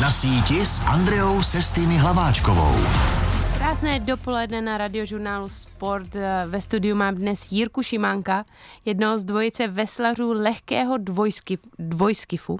Na síti s Andreou Sestými Hlaváčkovou. Krásné dopoledne na radiožurnálu Sport. Ve studiu mám dnes Jirku Šimánka, jednoho z dvojice veslařů lehkého dvojskif, dvojskifu,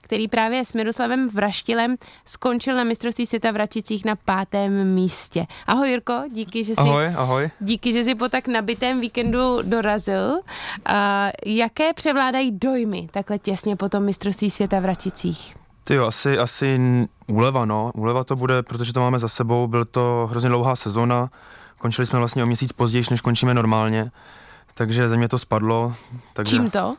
který právě s Miroslavem Vraštilem skončil na mistrovství světa v Račicích na pátém místě. Ahoj Jirko, díky, že jsi, ahoj, ahoj. Díky, že jsi po tak nabitém víkendu dorazil. A jaké převládají dojmy takhle těsně po tom mistrovství světa v Račicích? Ty jo, asi, asi úleva, no. Úleva to bude, protože to máme za sebou. Byl to hrozně dlouhá sezona. Končili jsme vlastně o měsíc později, než končíme normálně. Takže ze mě to spadlo. Takže, Čím to?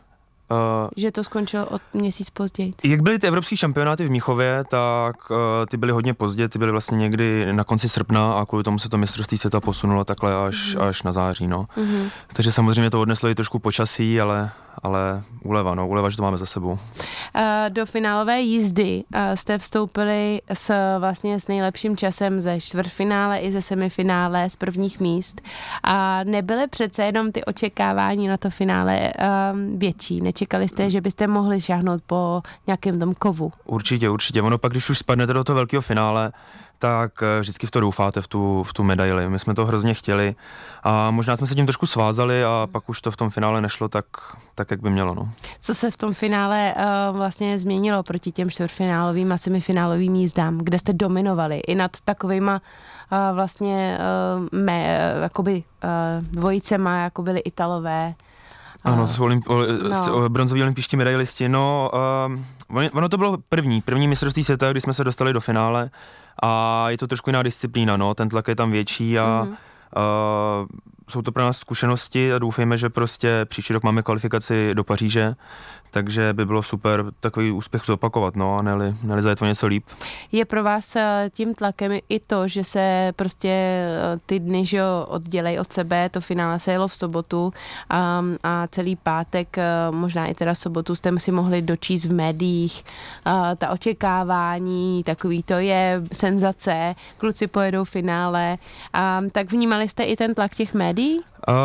Uh, že to skončilo od měsíc později. Jak byly ty evropské šampionáty v Míchově, tak uh, ty byly hodně pozdě, ty byly vlastně někdy na konci srpna a kvůli tomu se to mistrovství světa posunulo takhle až, mm. až na září, no. Mm-hmm. Takže samozřejmě to odneslo i trošku počasí, ale, ale úleva, no, úleva, že to máme za sebou. Uh, do finálové jízdy uh, jste vstoupili s vlastně s nejlepším časem ze čtvrtfinále i ze semifinále z prvních míst a nebyly přece jenom ty očekávání na to finále uh, větší, Nečekali jste, že byste mohli šáhnout po nějakém tom kovu? Určitě, určitě. Ono pak, když už spadnete do toho velkého finále, tak eh, vždycky v to doufáte, v tu, v tu medaili. My jsme to hrozně chtěli a možná jsme se tím trošku svázali a pak už to v tom finále nešlo tak, tak jak by mělo. No. Co se v tom finále uh, vlastně změnilo proti těm čtvrtfinálovým a semifinálovým jízdám, kde jste dominovali i nad takovýma uh, vlastně uh, mé, uh, jakoby uh, dvojicema, jako byly Italové, ano, to jsou olymp- no. bronzoví olympijští medailisti. No, uh, ono to bylo první, první mistrovství světa, kdy jsme se dostali do finále a je to trošku jiná disciplína, no, ten tlak je tam větší a mm-hmm. uh, jsou to pro nás zkušenosti a doufejme, že prostě příští rok máme kvalifikaci do Paříže, takže by bylo super takový úspěch zopakovat, no a neli, neli zajet o něco líp. Je pro vás eh, tím tlakem i to, že se prostě eh, ty dny, že oddělej od sebe, to finále se jelo v sobotu a, a celý pátek, eh, možná i teda sobotu jste si mohli dočíst v médiích a, ta očekávání, takový to je senzace, kluci pojedou finále, a, tak vnímali jste i ten tlak těch médií? Uh,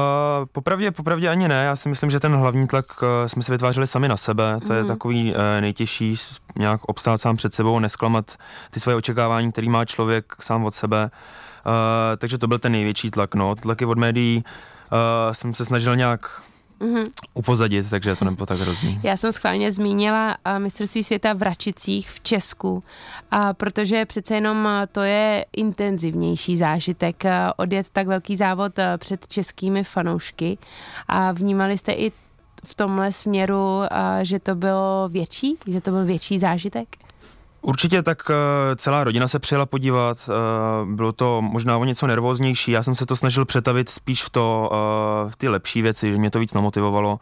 popravdě, popravdě ani ne, já si myslím, že ten hlavní tlak uh, jsme si vytvářeli sami na sebe, to mm. je mhm. takový uh, nejtěžší, nějak obstát sám před sebou, nesklamat ty svoje očekávání, který má člověk sám od sebe, uh, takže to byl ten největší tlak, no, tlaky od médií uh, jsem se snažil nějak mm-hmm. upozadit, takže to nebylo tak hrozný. Já jsem schválně zmínila uh, mistrovství světa v Račicích v Česku, a protože přece jenom uh, to je intenzivnější zážitek uh, odjet tak velký závod před českými fanoušky a vnímali jste i v tomhle směru, že to bylo větší, že to byl větší zážitek? Určitě tak eh, celá rodina se přijela podívat, eh, bylo to možná o něco nervóznější, já jsem se to snažil přetavit spíš v to, eh, v ty lepší věci, že mě to víc namotivovalo,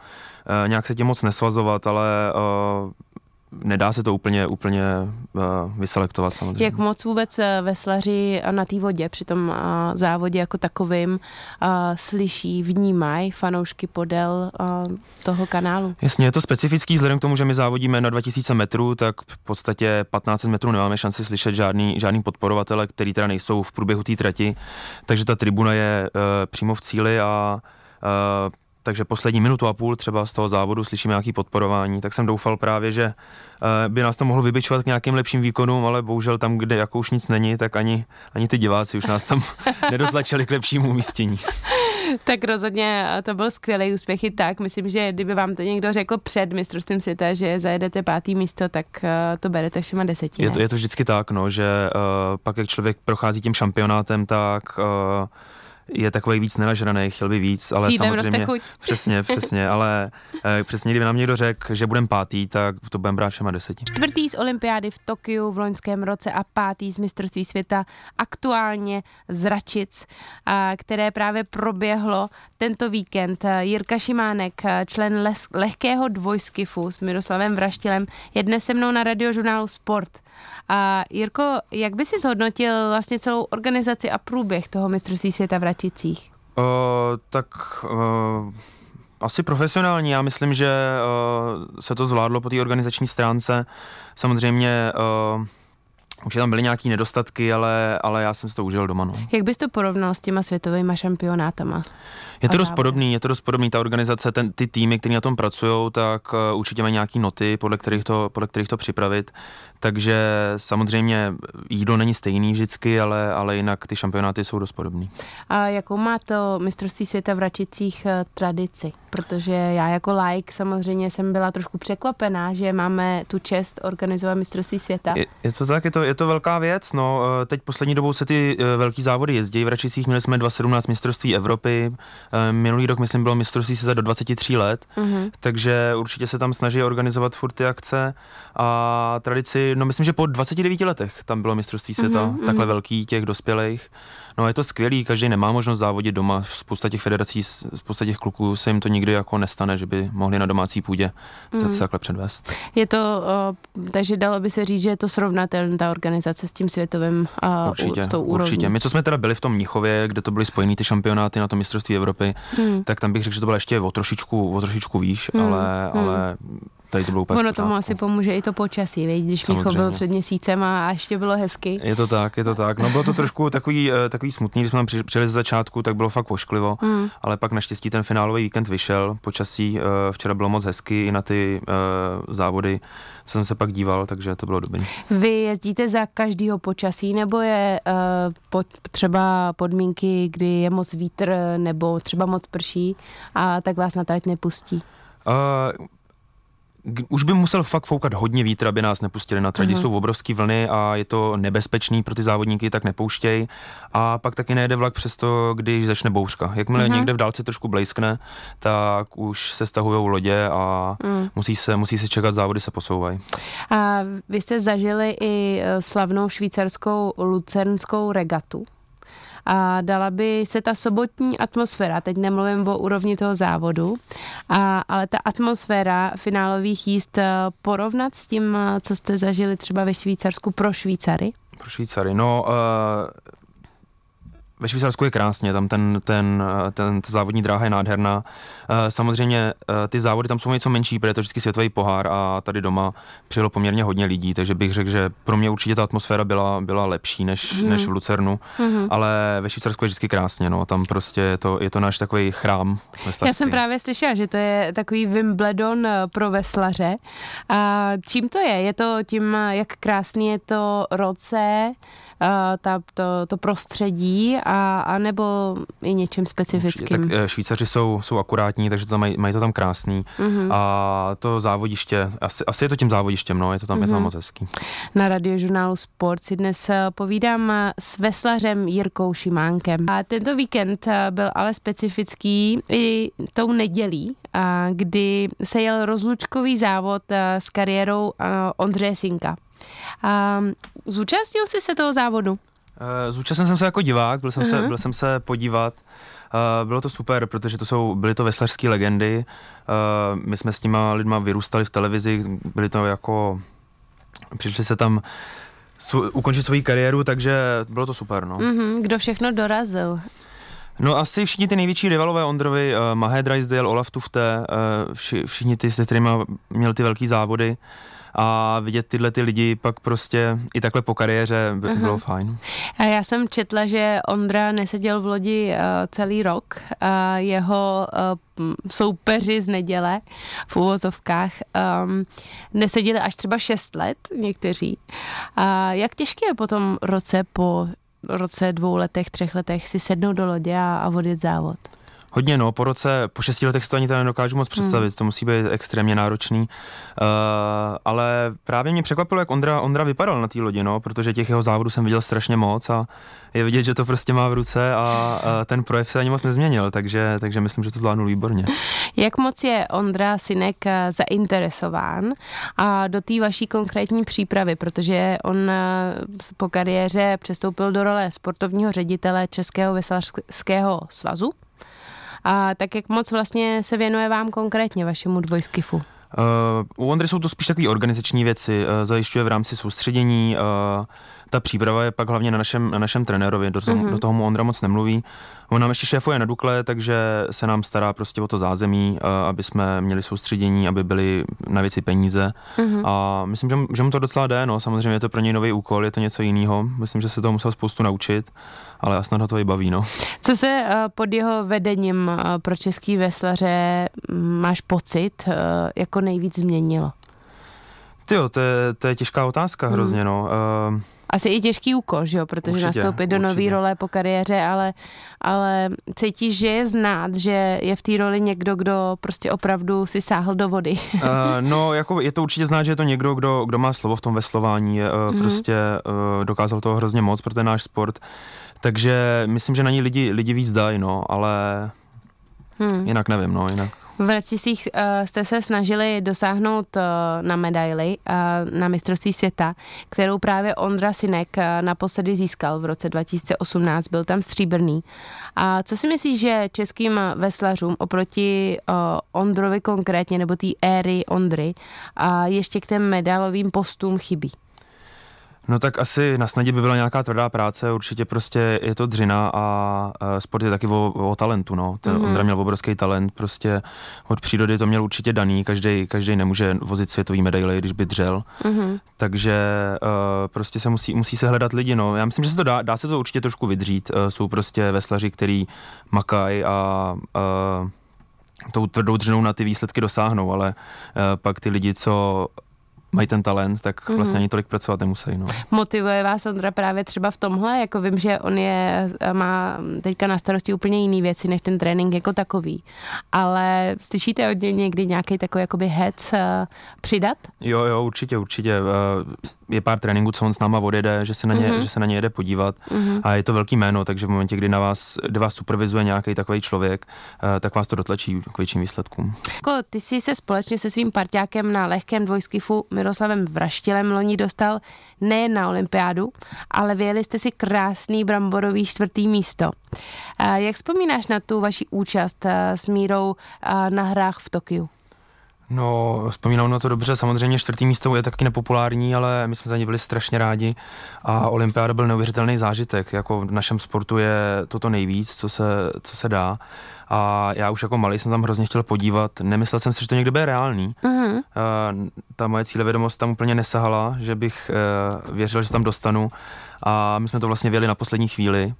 nějak se tím moc nesvazovat, ale nedá se to úplně, úplně uh, vyselektovat samozřejmě. Jak moc vůbec eh, veslaři na té vodě při tom uh, závodě jako takovým slyší, vnímají fanoušky podél toho kanálu? Jasně, je to specifický, vzhledem k tomu, že my závodíme na 2000 metrů, tak v podstatě 15 metrů nemáme šanci slyšet žádný, žádný podporovatele, který teda nejsou v průběhu té trati, takže ta tribuna je přímo v cíli a takže poslední minutu a půl třeba z toho závodu slyšíme nějaký podporování, tak jsem doufal právě, že eh, by nás to mohlo vybičovat k nějakým lepším výkonům, ale bohužel tam, kde jako už nic není, tak ani, ani ty diváci už nás tam nedotlačili k lepšímu umístění. tak rozhodně to byl skvělý úspěch i tak. Myslím, že kdyby vám to někdo řekl před mistrovstvím světa, že zajedete pátý místo, tak eh, to berete všema deseti. Je to, je to vždycky tak, no, že uh, pak jak člověk prochází tím šampionátem, tak uh, je takový víc nenažraný, chtěl by víc, ale Sídem samozřejmě, přesně, přesně, ale eh, přesně, kdyby nám někdo řekl, že budeme pátý, tak to budeme brát všema deseti. Čtvrtý z olympiády v Tokiu v loňském roce a pátý z mistrovství světa aktuálně z Račic, a, které právě proběhlo tento víkend. Jirka Šimánek, člen les, lehkého dvojskifu s Miroslavem Vraštilem, je dnes se mnou na radiožurnálu Sport. A Jirko, jak by si zhodnotil vlastně celou organizaci a průběh toho mistrovství světa v Račicích? Uh, tak uh, asi profesionální. Já myslím, že uh, se to zvládlo po té organizační stránce. Samozřejmě uh, Určitě tam byly nějaké nedostatky, ale, ale já jsem si to užil doma. No. Jak bys to porovnal s těma světovými šampionátama? Je to dost podobný, je to dost podobný, ta organizace, ten, ty týmy, které na tom pracují, tak uh, určitě mají nějaké noty, podle kterých, to, podle kterých to připravit. Takže samozřejmě jídlo není stejný vždycky, ale, ale jinak ty šampionáty jsou dost podobný. A jakou má to mistrovství světa v Račicích eh, tradici? Protože já jako like samozřejmě jsem byla trošku překvapená, že máme tu čest organizovat mistrovství světa. Je, je to tak, je to, je to velká věc. No, eh, teď poslední dobou se ty velký závody jezdí. V Račicích měli jsme 2017 mistrovství Evropy, Eh, minulý rok, myslím, bylo mistrovství světa do 23 let, mm-hmm. takže určitě se tam snaží organizovat furt ty akce a tradici, no myslím, že po 29 letech tam bylo mistrovství světa, mm-hmm. takhle velký těch dospělých. No je to skvělý, každý nemá možnost závodit doma, spousta těch federací, spousta těch kluků se jim to nikdy jako nestane, že by mohli na domácí půdě mm. se takhle předvést. Je to, takže dalo by se říct, že je to srovnatelné ta organizace s tím světovým určitě, s tou Určitě. My, co jsme teda byli v tom Mnichově, kde to byly spojený ty šampionáty na to mistrovství Evropy, mm. tak tam bych řekl, že to bylo ještě o trošičku, o trošičku výš, mm. ale, mm. ale tady to bylo úplně Ono tomu asi pomůže i to počasí, veď, když Michal byl před měsícem a ještě bylo hezky. Je to tak, je to tak. No bylo to trošku takový, eh, takový smutný, když jsme tam přijeli z začátku, tak bylo fakt ošklivo, mm. ale pak naštěstí ten finálový víkend vyšel, počasí eh, včera bylo moc hezky i na ty uh, závody, jsem se pak díval, takže to bylo dobrý. Vy jezdíte za každého počasí, nebo je uh, pod, třeba podmínky, kdy je moc vítr, nebo třeba moc prší a tak vás na trať nepustí? Uh, už by musel fakt foukat hodně vítr, aby nás nepustili na trati. Uh-huh. Jsou obrovské vlny a je to nebezpečný pro ty závodníky, tak nepouštěj. A pak taky nejde vlak přesto, když začne bouřka. Jakmile uh-huh. někde v dálce trošku blejskne, tak už se stahují lodě a uh-huh. musí, se, musí se čekat, závody se posouvají. A vy jste zažili i eh, slavnou švýcarskou lucernskou regatu a dala by se ta sobotní atmosféra, teď nemluvím o úrovni toho závodu, a, ale ta atmosféra finálových jízd eh, porovnat s tím, eh, co jste zažili třeba ve Švýcarsku pro Švýcary? Pro Švýcary, no uh, ve Švýcarsku je krásně, tam ten, ten, ten, ta závodní dráha je nádherná. Eh, samozřejmě eh, ty závody tam jsou něco menší, protože je to vždycky světový pohár a tady doma přijelo poměrně hodně lidí, takže bych řekl, že pro mě určitě ta atmosféra byla, byla lepší než, mm. než v Lucernu, mm. ale ve Švýcarsku je vždycky krásně, no, tam prostě je to, je to náš takový chrám. Já jsem právě slyšela, že to je takový Wimbledon eh, pro veslaře. A čím to je? Je to tím, jak krásný je to roce, ta, to, to prostředí a, a nebo i něčím specifickým? Tak eh, Švýcaři jsou, jsou akurátní, takže to mají, mají to tam krásný. Mm-hmm. A to závodiště, asi, asi je to tím závodištěm, no, je to tam, mm-hmm. je to tam moc hezký. Na radiožurnálu Sport si dnes eh, povídám eh, s veslařem Jirkou Šimánkem. A tento víkend byl ale specifický i tou nedělí, kdy se jel rozlučkový závod s kariérou Ondřeje Sinka. Zúčastnil jsi se toho závodu? Uh, zúčastnil jsem se jako divák, byl jsem, uh-huh. se, mhm. byl jsem se podívat. Uh, bylo to super, protože to jsou, byly to veslařské legendy. Uh, my jsme s těma lidma vyrůstali v televizi, byli to jako, přišli se tam ukončit svoji kariéru, takže bylo to super. No. Uh-huh. Kdo všechno dorazil? No asi všichni ty největší rivalové Ondrovi, uh, Mahe Drysdale, Olaf Tufte, uh, vši, všichni ty, se kterými měl ty velký závody. A vidět tyhle ty lidi pak prostě i takhle po kariéře by uh-huh. bylo fajn. A já jsem četla, že Ondra neseděl v lodi uh, celý rok. Uh, jeho uh, soupeři z neděle v úvozovkách um, neseděli až třeba 6 let někteří. A jak těžké je potom roce po roce, dvou letech, třech letech si sednout do lodě a, a vodit závod? Hodně no, po roce, po šesti letech si to ani tady nedokážu moc představit, hmm. to musí být extrémně náročný. Uh, ale právě mě překvapilo, jak Ondra, Ondra vypadal na té lodi, no, protože těch jeho závodů jsem viděl strašně moc a je vidět, že to prostě má v ruce a, a ten projev se ani moc nezměnil, takže, takže myslím, že to zvládnul výborně. Jak moc je Ondra Synek eh, zainteresován a do té vaší konkrétní přípravy, protože on eh, po kariéře přestoupil do role sportovního ředitele Českého veslařského svazu, a tak jak moc vlastně se věnuje vám konkrétně, vašemu dvojskifu? Uh, u Ondry jsou to spíš takové organizační věci, uh, zajišťuje v rámci soustředění, uh, ta příprava je pak hlavně na našem, na našem trenérovi, do toho, mm-hmm. do toho mu Ondra moc nemluví. On nám ještě šéfuje na Dukle, takže se nám stará prostě o to zázemí, uh, aby jsme měli soustředění, aby byly na věci peníze. Mm-hmm. A myslím, že, že mu to docela jde, no, samozřejmě je to pro něj nový úkol, je to něco jiného. Myslím, že se to musel spoustu naučit, ale snad ho to i baví, no. Co se uh, pod jeho vedením uh, pro český veslaře máš pocit, jako nejvíc změnilo? Ty to je, to je těžká otázka hrozně, hmm. no. Uh, asi i těžký úkol, že jo, protože určitě, nastoupit do nové role po kariéře, ale, ale cítíš, že je znát, že je v té roli někdo, kdo prostě opravdu si sáhl do vody. uh, no, jako je to určitě znát, že je to někdo, kdo, kdo má slovo v tom veslování, uh, mm-hmm. prostě uh, dokázal toho hrozně moc pro ten náš sport, takže myslím, že na ní lidi, lidi víc dají, no, ale Hmm. Jinak nevím, no, jinak. V Ratisích uh, jste se snažili dosáhnout uh, na medaili uh, na mistrovství světa, kterou právě Ondra Sinek uh, naposledy získal v roce 2018, byl tam stříbrný. A co si myslíš, že českým veslařům oproti uh, Ondrovi konkrétně, nebo té éry Ondry, uh, ještě k těm medalovým postům chybí? No tak asi na snadě by byla nějaká tvrdá práce, určitě prostě je to dřina a sport je taky o, o talentu, no. Ten mm-hmm. Ondra měl obrovský talent, prostě od přírody to měl určitě daný, každý, každý nemůže vozit světový medaile, když by dřel, mm-hmm. takže uh, prostě se musí, musí se hledat lidi, no. Já myslím, že se to dá, dá se to určitě trošku vydřít, uh, jsou prostě veslaři, který makají a uh, tou tvrdou dřinou na ty výsledky dosáhnou, ale uh, pak ty lidi, co mají ten talent, tak mm-hmm. vlastně ani tolik pracovat nemusí. No. Motivuje vás Ondra právě třeba v tomhle? Jako vím, že on je, má teďka na starosti úplně jiné věci, než ten trénink jako takový. Ale slyšíte od něj někdy nějaký takový jakoby hec uh, přidat? Jo, jo, určitě, určitě. Uh, je pár tréninků, co on s náma odjede, že se na ně, mm-hmm. že se na ně jede podívat mm-hmm. a je to velký jméno, takže v momentě, kdy na vás, kdy vás supervizuje nějaký takový člověk, uh, tak vás to dotlačí k větším výsledkům. Jako ty jsi se společně se svým parťákem na lehkém dvojskifu Miroslavem Vraštilem loni dostal nejen na olympiádu, ale vyjeli jste si krásný bramborový čtvrtý místo. Uh, jak vzpomínáš na tu vaši účast uh, s Mírou uh, na hrách v Tokiu? No, vzpomínám na to dobře, samozřejmě čtvrtý místo je taky nepopulární, ale my jsme za ně byli strašně rádi a olympiáda byl neuvěřitelný zážitek, jako v našem sportu je toto nejvíc, co se, co se dá. A já už jako malý jsem tam hrozně chtěl podívat, nemyslel jsem si, že to někdy bude reálný. Uh-huh. Uh, ta moje cílevědomost tam úplně nesahala, že bych uh, věřil, že se tam dostanu. A my jsme to vlastně věli na poslední chvíli.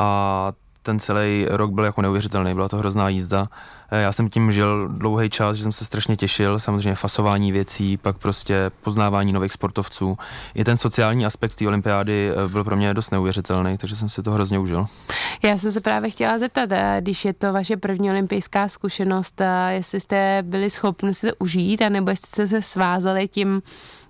A ten celý rok byl jako neuvěřitelný, byla to hrozná jízda. Eh, já jsem tím žil dlouhý čas, že jsem se strašně těšil, samozřejmě fasování věcí, pak prostě poznávání nových sportovců. I ten sociální aspekt té olympiády eh, byl pro mě dost neuvěřitelný, takže jsem si to hrozně užil. Já jsem se právě chtěla zeptat, eh, když je to vaše první olympijská zkušenost, jestli jste byli schopni si to užít, anebo jestli jste se svázali tím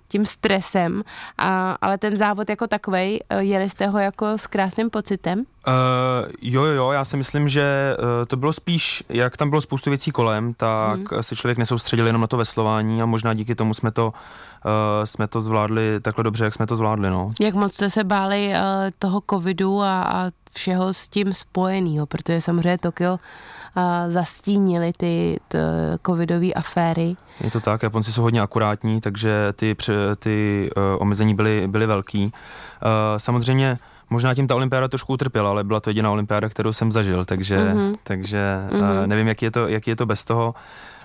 tím stresem, a, ale ten závod jako takovej, eh, jeli jste ho jako s krásným pocitem? Uh, jo, jo, jo, já si myslím, že uh, to bylo spíš, jak tam bylo spoustu věcí kolem, tak hmm. se člověk nesoustředil jenom na to veslování a možná díky tomu jsme to, uh, jsme to zvládli takhle dobře, jak jsme to zvládli, no. Jak moc jste se báli uh, toho covidu a, a všeho s tím spojeného, protože samozřejmě Tokio zastínili ty covidové aféry. Je to tak, Japonci jsou hodně akurátní, takže ty, ty uh, omezení byly, byly velký. Uh, samozřejmě Možná tím ta olympiáda trošku utrpěla, ale byla to jediná olympiáda, kterou jsem zažil, takže, mm-hmm. takže mm-hmm. Uh, nevím, jaký je, to, jaký je to bez toho.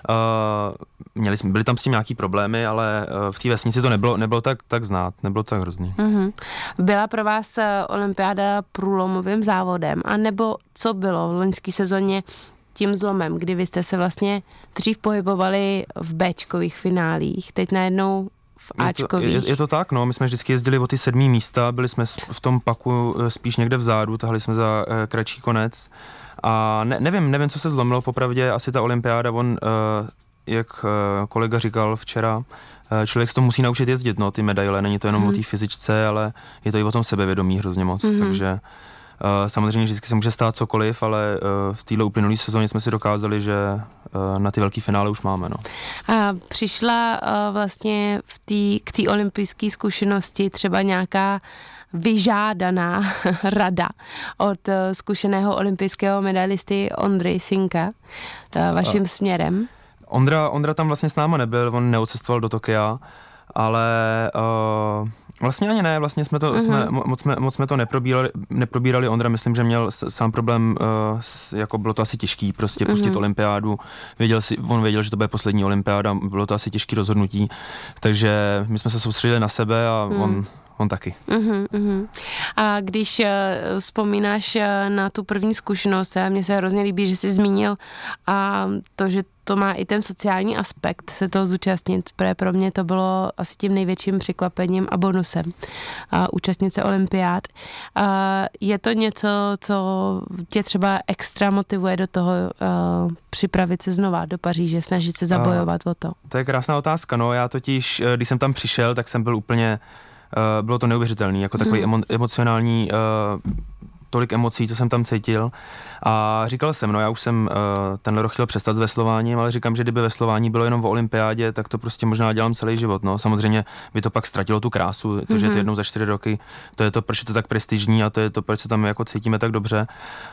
Uh, měli jsme, byli tam s tím nějaký problémy, ale uh, v té vesnici to nebylo, nebylo tak, tak znát, nebylo to tak hrozný. Mm-hmm. Byla pro vás olympiáda průlomovým závodem, a nebo co bylo v loňské sezóně tím zlomem, kdy vy jste se vlastně dřív pohybovali v Bčkových finálích, teď najednou v Ačkových. Je to, je, je to tak, no, my jsme vždycky jezdili o ty sedmý místa, byli jsme v tom paku eh, spíš někde vzadu, tahli jsme za uh, kratší konec a ne, nevím, nevím, co se zlomilo, popravdě asi ta olympiáda, on, uh, jak uh, kolega říkal včera, člověk se to musí naučit jezdit, no, ty medaile, není to jenom mm. o té fyzičce, ale je to i o tom sebevědomí hrozně moc, mm. takže samozřejmě vždycky se může stát cokoliv, ale eh, v této uplynulé sezóně jsme si dokázali, že eh, na ty velké finále už máme. No. A přišla vlastně v tý, k té olympijské zkušenosti třeba nějaká vyžádaná rada od zkušeného olympijského medailisty Ondry Sinka vaším a, směrem? Ondra, Ondra tam vlastně s náma nebyl, on neocestoval do Tokia, ale uh, Vlastně ani ne, vlastně jsme to, mm-hmm. jsme, moc, jsme, moc jsme to neprobírali, neprobírali. Ondra myslím, že měl sám problém, uh, s, jako bylo to asi těžký prostě mm-hmm. pustit olympiádu. Věděl si, on věděl, že to bude poslední olympiáda, bylo to asi těžký rozhodnutí, takže my jsme se soustředili na sebe a mm. on on taky. Uh-huh, uh-huh. A když uh, vzpomínáš uh, na tu první zkušenost, a mně se hrozně líbí, že jsi zmínil a to, že to má i ten sociální aspekt se toho zúčastnit, protože pro mě to bylo asi tím největším překvapením a bonusem uh, účastnit se olympiád. Uh, je to něco, co tě třeba extra motivuje do toho uh, připravit se znova do Paříže, snažit se zabojovat uh, o to? To je krásná otázka, no já totiž, když jsem tam přišel, tak jsem byl úplně Eh, bylo to neuvěřitelné, jako takový hmm. emo, emocionální uh, tolik emocí, co jsem tam cítil. A říkal jsem, no já už jsem uh, tenhle rok chtěl přestat s veslováním, ale říkám, že kdyby veslování bylo jenom o olympiádě, tak to prostě možná dělám celý život. No. Samozřejmě by to pak ztratilo tu krásu, to, mm-hmm. že je to mhm. jednou za čtyři roky, to je to, proč je to tak prestižní a to je to, proč se tam jako cítíme tak dobře.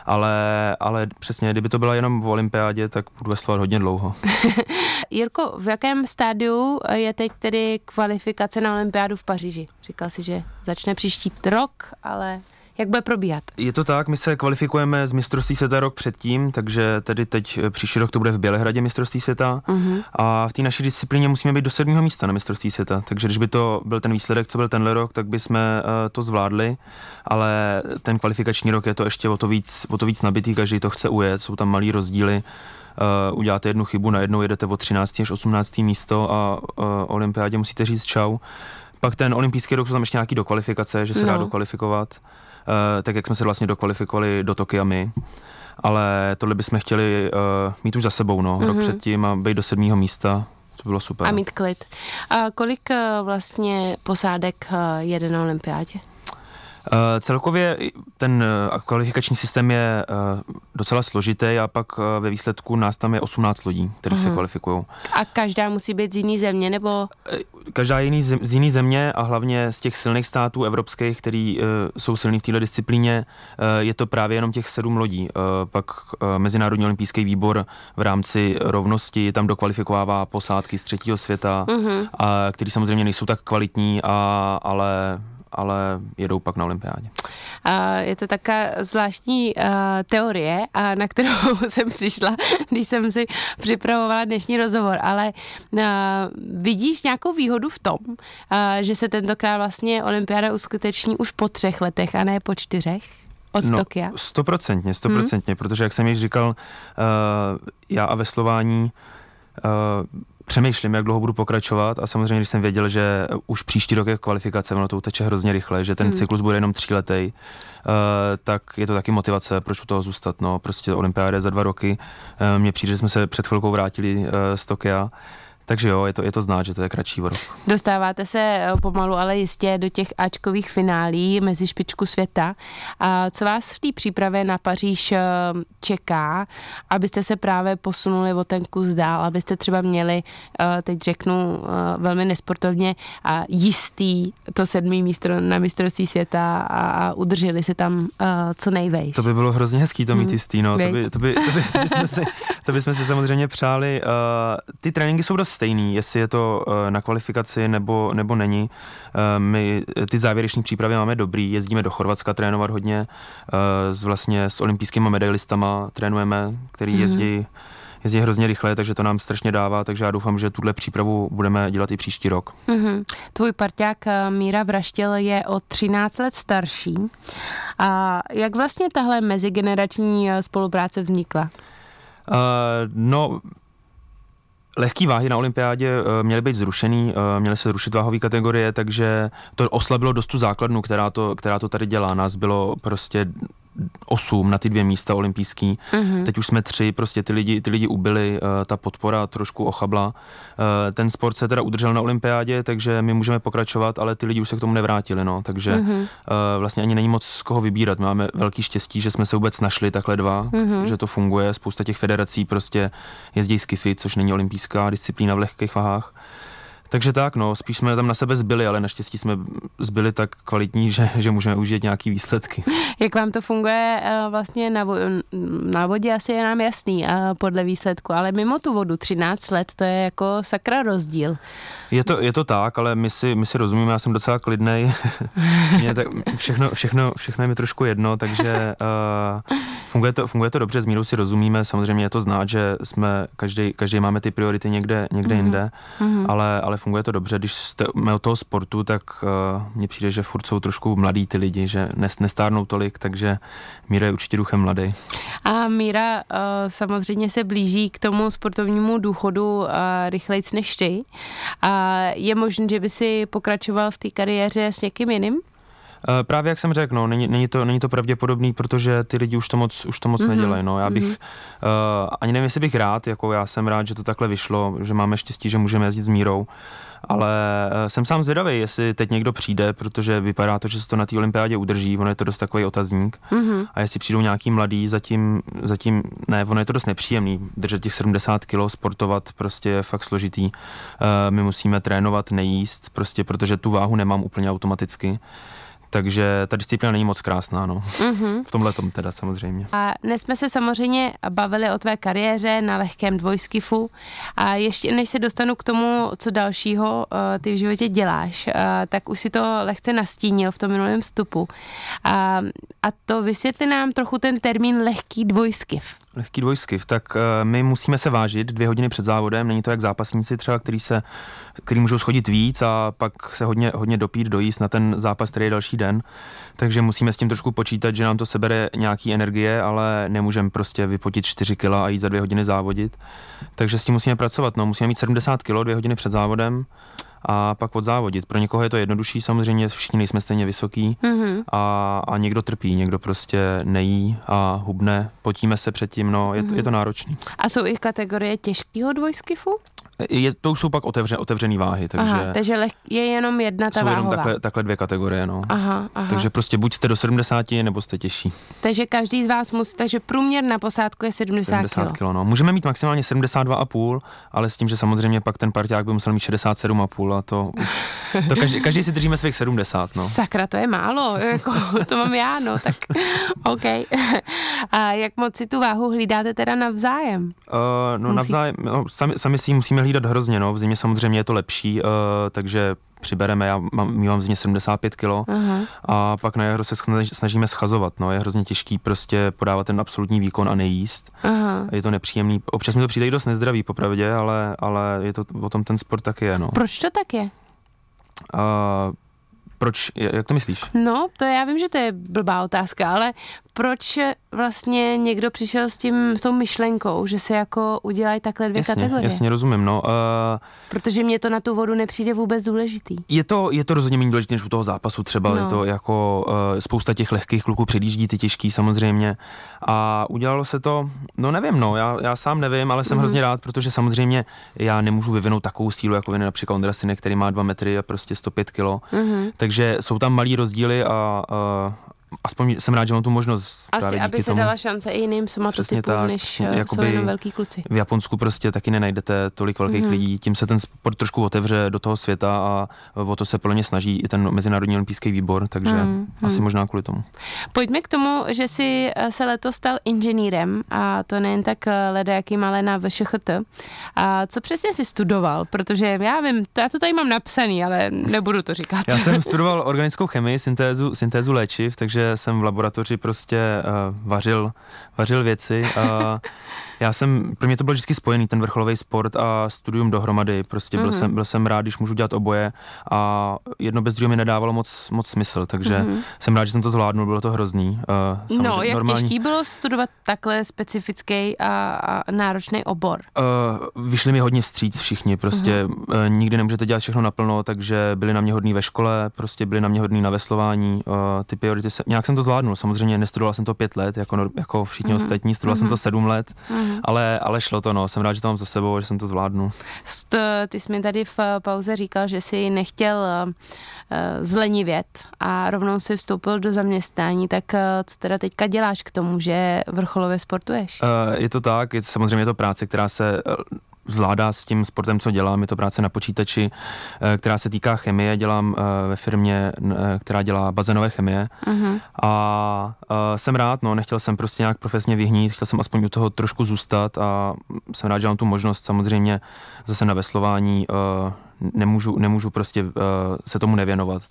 Ale, ale přesně, kdyby to byla jenom o olympiádě, tak budu veslovat hodně dlouho. Jirko, v jakém stádiu je teď tedy kvalifikace na olympiádu v Paříži? Říkal si, že začne příští rok, ale jak bude probíhat? Je to tak, my se kvalifikujeme z mistrovství světa rok předtím, takže tedy teď eh, příští rok to bude v Bělehradě mistrovství světa uh-huh. a v té naší disciplíně musíme být do sedmého místa na mistrovství světa, takže když by to byl ten výsledek, co byl tenhle rok, tak bychom uh, to zvládli, ale ten kvalifikační rok je to ještě o to víc, o to víc nabitý, každý to chce ujet, jsou tam malý rozdíly, Uh, uděláte jednu chybu, najednou jedete o 13. až 18. místo a uh, olympiádě musíte říct čau. Pak ten olympijský rok jsou tam ještě nějaký dokvalifikace, že se no. dá dokvalifikovat. Eh, tak jak jsme se vlastně dokvalifikovali do Tokia my. Ale tohle bychom chtěli uh, mít už za sebou, no, mm-hmm. rok mhm. předtím a být do sedmého místa. To bylo super. A mít klid. A kolik uh, vlastně posádek uh, jede na olympiádě? Uh, celkově ten uh, kvalifikační systém je uh, docela složitý a pak ve výsledku nás tam je 18 lodí, které uh-huh. se mhm. kvalifikují. A každá musí být z jiné země, nebo? Každá je jiný, z jiné země a hlavně z těch silných států evropských, který jsou silní v této disciplíně, je to právě jenom těch sedm lodí. Pak Mezinárodní olympijský výbor v rámci rovnosti tam dokvalifikovává posádky z třetího světa, uh-huh. a, který samozřejmě nejsou tak kvalitní, a, ale ale jedou pak na olympiádě. Je to taká zvláštní uh, teorie, na kterou jsem přišla, když jsem si připravovala dnešní rozhovor, ale uh, vidíš nějakou výhodu v tom, uh, že se tentokrát vlastně olympiáda uskuteční už po třech letech a ne po čtyřech? Od no, Tokia? Stoprocentně, stoprocentně, hmm? protože jak jsem již říkal, já a veslování uh, přemýšlím, jak dlouho budu pokračovat a samozřejmě, když jsem věděl, že už příští rok je kvalifikace, ono to uteče hrozně rychle, že ten hmm. cyklus bude jenom tříletý, uh, tak je to taky motivace, proč u toho zůstat. No, prostě olympiáda za dva roky. Uh, mně přijde, že jsme se před chvilkou vrátili uh, z Tokia takže jo, je to, je to znát, že to je kratší rok. Dostáváte se eh, pomalu, ale jistě do těch Ačkových finálí mezi špičku světa. A co vás v té přípravě na Paříž eh, čeká, abyste se právě posunuli o ten kus dál, abyste třeba měli, eh, teď řeknu velmi nesportovně, jistý to sedmý místo na mistrovství světa a udrželi se tam co nejvejš. To by bylo hrozně hezký to mít hmm. jistý, no. To by, to, by, to, by, to, by jsme si, to by jsme si samozřejmě přáli. Ty tréninky jsou dost stejný, jestli je to eh, na kvalifikaci nebo, nebo není. Eh, my ty závěreční přípravy máme dobrý, jezdíme do Chorvatska trénovat hodně, eh, s vlastně s olympijskými medailistama trénujeme, který mm-hmm. jezdí jezdí hrozně rychle, takže to nám strašně dává, takže já doufám, že tuhle přípravu budeme dělat i příští rok. Mm-hmm. Tvůj parťák Míra Vraštěl je o 13 let starší. A jak vlastně tahle mezigenerační spolupráce vznikla? Uh, no, Lehký váhy na olympiádě uh, měly být zrušený, uh, měly se zrušit váhové kategorie, takže to oslabilo dost tu základnu, která to, která to tady dělá. Nás bylo prostě osm na ty dvě místa olympijský. Mm-hmm. Teď už jsme tři, prostě ty lidi, ty lidi ubyli, uh, ta podpora trošku ochabla. Uh, ten sport se teda udržel na olympiádě, takže my můžeme pokračovat, ale ty lidi už se k tomu nevrátili, no. Takže mm-hmm. vlastně ani není moc z koho vybírat. My máme velký štěstí, že jsme se vůbec našli takhle dva, mm-hmm. že to funguje. Spousta těch federací prostě jezdí skify, což není olympijská disciplína v lehkých váhách Takže tak, no, spíš jsme tam na sebe zbyli, ale naštěstí jsme zbyli tak kvalitní, že, že můžeme užít nějaký výsledky. Jak vám to funguje eh, vlastně na, vo- na vodě, asi je nám jasný eh, podle výsledku, ale mimo tu vodu 13 let, to je jako sakra rozdíl. Je to, je to tak, ale my si, my si rozumíme, já jsem docela klidnej. Mě tak, všechno, všechno, všechno je mi trošku jedno, takže uh, funguje, to, funguje to dobře, s Mírou si rozumíme, samozřejmě je to znát, že jsme, každý, každý máme ty priority někde, někde mm-hmm. jinde, mm-hmm. Ale, ale funguje to dobře. Když jste od toho sportu, tak uh, mně přijde, že furt jsou trošku mladí ty lidi, že nestárnou tolik, takže Míra je určitě duchem mladý. A Míra uh, samozřejmě se blíží k tomu sportovnímu důchodu uh, rychlejc než ty. A je možné, že by si pokračoval v té kariéře s někým jiným? Uh, právě jak jsem řekl, no, není, není, to, není to pravděpodobný, protože ty lidi už to moc, už to moc mm-hmm. nedělají. No. Já bych, mm-hmm. uh, ani nevím, jestli bych rád, jako já jsem rád, že to takhle vyšlo, že máme štěstí, že můžeme jezdit s Mírou, ale uh, jsem sám zvědavý, jestli teď někdo přijde, protože vypadá to, že se to na té olympiádě udrží, ono je to dost takový otazník. Mm-hmm. A jestli přijdou nějaký mladý, zatím, zatím ne, ono je to dost nepříjemný, držet těch 70 kg, sportovat prostě je fakt složitý. Uh, my musíme trénovat, nejíst, prostě protože tu váhu nemám úplně automaticky. Takže ta disciplína není moc krásná, no. Mm-hmm. V tomhle tom teda samozřejmě. A dnes jsme se samozřejmě bavili o tvé kariéře na lehkém dvojskifu a ještě než se dostanu k tomu, co dalšího uh, ty v životě děláš, uh, tak už si to lehce nastínil v tom minulém vstupu. A, a to vysvětli nám trochu ten termín lehký dvojskif. Lehký dvojskiv, tak uh, my musíme se vážit dvě hodiny před závodem, není to jak zápasníci třeba, který, se, který můžou schodit víc a pak se hodně, hodně dopít, dojíst na ten zápas, který je další den, takže musíme s tím trošku počítat, že nám to sebere nějaký energie, ale nemůžeme prostě vypotit 4 kila a jít za dvě hodiny závodit, takže s tím musíme pracovat, no, musíme mít 70 kilo dvě hodiny před závodem a pak odzávodit. Pro někoho je to jednodušší, samozřejmě všichni nejsme stejně vysoký mm-hmm. a, a někdo trpí, někdo prostě nejí a hubne, potíme se předtím, no, je, mm-hmm. je to náročný. A jsou i kategorie těžkého dvojskifu? Je, to už jsou pak otevře, otevřený váhy, takže... Aha, takže leh, je jenom jedna ta Jsou váhová. jenom takhle, takhle dvě kategorie, no. Aha, aha. Takže prostě buď jste do 70, nebo jste těžší. Takže každý z vás musí, takže průměr na posádku je 70, 70 kg. no. Můžeme mít maximálně 72,5, ale s tím, že samozřejmě pak ten parťák by musel mít 67,5 a to už... To každý, každý si držíme svých 70, no. Sakra, to je málo, jako, to mám já, no, tak OK. A jak moc si tu váhu hlídáte teda navzájem? Uh, no Musí... navzájem, no, sami, sami si musíme hlídat hrozně, no, v zimě samozřejmě je to lepší, uh, takže přibereme, já mám, mám v zimě 75 kg a pak na jaro se snažíme schazovat, no, je hrozně těžký prostě podávat ten absolutní výkon a nejíst. Aha. Je to nepříjemný, občas mi to přijde i dost nezdravý, popravdě, ale, ale je to, o tom ten sport taky je, no. Proč to tak je? Uh, proč, jak to myslíš? No, to já vím, že to je blbá otázka, ale proč vlastně někdo přišel s tím, s tou myšlenkou, že se jako udělají takhle dvě jasně, kategorie? Jasně, rozumím, no. Uh, Protože mě to na tu vodu nepřijde vůbec důležitý. Je to, je to rozhodně méně důležité než u toho zápasu třeba, no. je to jako uh, spousta těch lehkých kluků předjíždí ty těžký samozřejmě a udělalo se to, no nevím, no, já, já sám nevím, ale jsem mm. hrozně rád, protože samozřejmě já nemůžu vyvinout takovou sílu, jako vyvine například Ondra Sinek, který má 2 metry a prostě 105 kilo, mm. takže jsou tam malý rozdíly a, uh, aspoň jsem rád, že mám tu možnost. Asi, aby se tomu. dala šance i jiným somatotypům, než přesně, eh, jsou jenom velký kluci. V Japonsku prostě taky nenajdete tolik velkých mm-hmm. lidí, tím se ten sport trošku otevře do toho světa a o to se plně ně snaží i ten Mezinárodní olympijský výbor, takže mm-hmm. asi možná kvůli tomu. Pojďme k tomu, že jsi eh, se letos stal inženýrem a to nejen tak eh, leda, jaký malé na VŠHT. A co přesně jsi studoval? Protože já vím, já to tady mám napsaný, ale nebudu to říkat. Já jsem studoval organickou chemii, syntézu, syntézu léčiv, takže jsem v laboratoři prostě uh, vařil, vařil věci. Uh, já jsem, pro mě to byl vždycky spojený, ten vrcholový sport a studium dohromady. Prostě byl, mm-hmm. jsem, byl jsem rád, když můžu dělat oboje a jedno bez druhého mi nedávalo moc, moc smysl, takže mm-hmm. jsem rád, že jsem to zvládnul, bylo to hrozný. Uh, no, jak normální... těžký bylo studovat takhle specifický a, a náročný obor? Uh, vyšli mi hodně vstříc všichni, prostě mm-hmm. uh, nikdy nemůžete dělat všechno naplno, takže byli na mě hodný ve škole, prostě byli na mě hodný na veslování, uh, ty priority, se, nějak jsem to zvládnul, samozřejmě nestudoval jsem to pět let, jako, jako všichni mm-hmm. ostatní, studoval mm-hmm. jsem to sedm let, mm-hmm mm. ale, ale šlo to, no. Jsem rád, že to mám za sebou, že jsem to zvládnul. Ty jsi mi tady v pauze říkal, že jsi nechtěl uh, zlenivět a rovnou si vstoupil do zaměstnání, tak uh, co teda teďka děláš k tomu, že vrcholově sportuješ? Uh, je to tak, je, samozřejmě je to práce, která se zvládá s tím sportem, co dělám. Je to práce na počítači, eh, která se týká chemie. Dělám eh, ve firmě, která dělá bazénové chemie. Uh-huh. A jsem rád, no, nechtěl jsem prostě nějak profesně vyhnít, chtěl jsem aspoň u toho trošku zůstat a jsem rád, že mám tu možnost samozřejmě zase na veslování nemůžu, nemůžu prostě uh, se tomu nevěnovat,